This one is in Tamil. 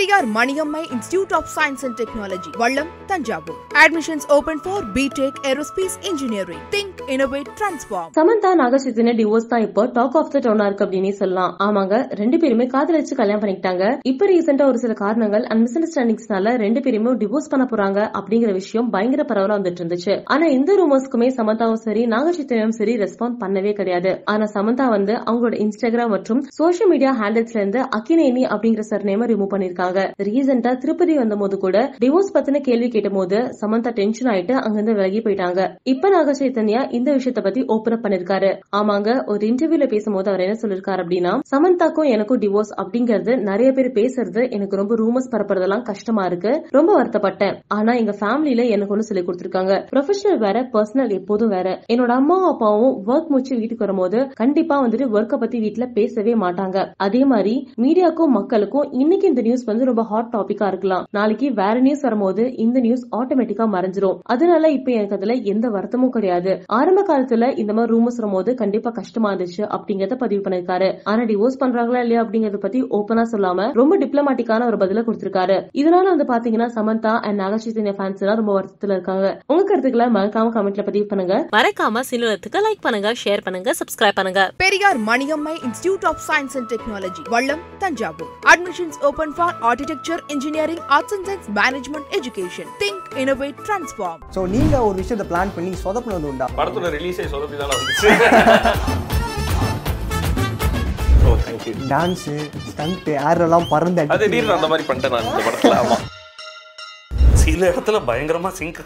Periyar Maniammai institute of science and technology Vallam Thanjavur admissions open for B Tech aerospace engineering think innovate transform Samantha நாகசேத்தின divorce தான் இப்போ டாக் ஆஃப் த டவுனா இருக்கு அப்படின்னு சொல்லலாம். ஆமாங்க ரெண்டு பேருமே காதலிச்சு கல்யாணம் பண்ணிக்கிட்டாங்க. இப்ப ரீசெண்டா ஒரு சில காரணங்கள் அண்ட் மிஸ் அண்டர்ஸ்டாண்டிங்ஸ்னால ரெண்டு பேருமே டிவோர்ஸ் பண்ண போறாங்க அப்படிங்கிற விஷயம் பயங்கர பரவலா வந்துட்டு இருந்துச்சு. ஆனா இந்த ரூமர்ஸ்க்குமே சமந்தாவும் சரி நாகசேத்தினும் சரி ரெஸ்பாண்ட் பண்ணவே கிடையாது. ஆனா சமந்தா வந்து அவங்களோட இன்ஸ்டாகிராம் மற்றும் சோசியல் மீடியா ஹேண்டில்ஸ்ல இருந்து அக்கினேனி அப்படிங்கிற சர் நேம ரிமூவ் பண்ணிருக்காங்க. ரீசெண்டா திருப்பதி வந்த போது கூட டிவோர்ஸ் பத்தின கேள்வி கேட்டபோது சமந்தா டென்ஷன் ஆயிட்டு அங்கிருந்து விலகி போயிட்டாங்க. இப்ப நாக சைத்தன்யா இந்த விஷயத்த பத்தி ஓபன் அப் பண்ணிருக்காரு. ஆமாங்க ஒரு இன்டர்வியூல பேசும்போது அவர் என்ன சொல்லிருக்காரு அப்படின்னா சமந்தாக்கும் எனக்கும் டிவோர்ஸ் அப்படிங்கறது நிறைய பேர் பேசுறது எனக்கு ரொம்ப ரூமர்ஸ் பரப்புறதெல்லாம் கஷ்டமா இருக்கு. ரொம்ப வருத்தப்பட்டேன். ஆனா எங்க ஃபேமிலில எனக்கு ஒண்ணு சொல்லி கொடுத்திருக்காங்க. ப்ரொஃபஷனல் வேற பர்சனல் எப்போதும் வேற. என்னோட அம்மாவும் அப்பாவும் ஒர்க் முடிச்சு வீட்டுக்கு வரும்போது கண்டிப்பா வந்துட்டு ஒர்க்க பத்தி வீட்டுல பேசவே மாட்டாங்க. அதே மாதிரி மீடியாக்கும் மக்களுக்கும் இன்னைக்கு இந்த நியூஸ் வந்து ரொம்ப ஹாட் டாபிக்கா இருக்கலாம். நாளைக்கு வேற நியூஸ் வரும்போது இந்த நியூஸ் ஆட்டோமேட்டிக்கா மறைஞ்சிரும். அதனால இப்ப எனக்கு அதுல எந்த வருத்தமும் கிடையாது. ஆரம்ப காலத்துல இந்த மாதிரி ரூமர்ஸ் வரும்போது கண்டிப்பா கஷ்டமா இருந்துச்சு அப்படிங்கறத பதிவு பண்ணிருக்காரு ஆனா டிவோர்ஸ் பண்றாங்களா இல்லையா அப்படிங்கறத பத்தி ஓபனா சொல்லாம ரொம்ப டிப்ளமாட்டிக்கான ஒரு பதில கொடுத்திருக்காரு. இதனால வந்து பாத்தீங்கன்னா சமந்தா அண்ட் நாகச்சைத்தன்ய ஃபேன்ஸ் எல்லாம் ரொம்ப வருத்தத்துல இருக்காங்க. உங்க கருத்துக்களை மறக்காம கமெண்ட்ல பதிவு பண்ணுங்க. மறக்காம சினிலத்துக்கு லைக் பண்ணுங்க ஷேர் பண்ணுங்க சப்ஸ்கிரைப் பண்ணுங்க. Periyar Maniammai institute of science and technology Vallam Thanjavur. Admissions open for architecture engineering arts and science management education think innovate transform so நீங்கள் ஒரு விஷயத்தை பிளான் பண்ணி சொதப்புனது உண்டா? படத்தோட ரிலீஸே சொதப்பி தானே டான்ஸு ஸ்டண்ட்டு ஏரெல்லாம் பறந்து அது திடீர்னு அந்த மாதிரி பண்ணிட்டேன் நான் இந்த படத்துல. ஆமா. சில இடத்துல பயங்கரமா சிங்க்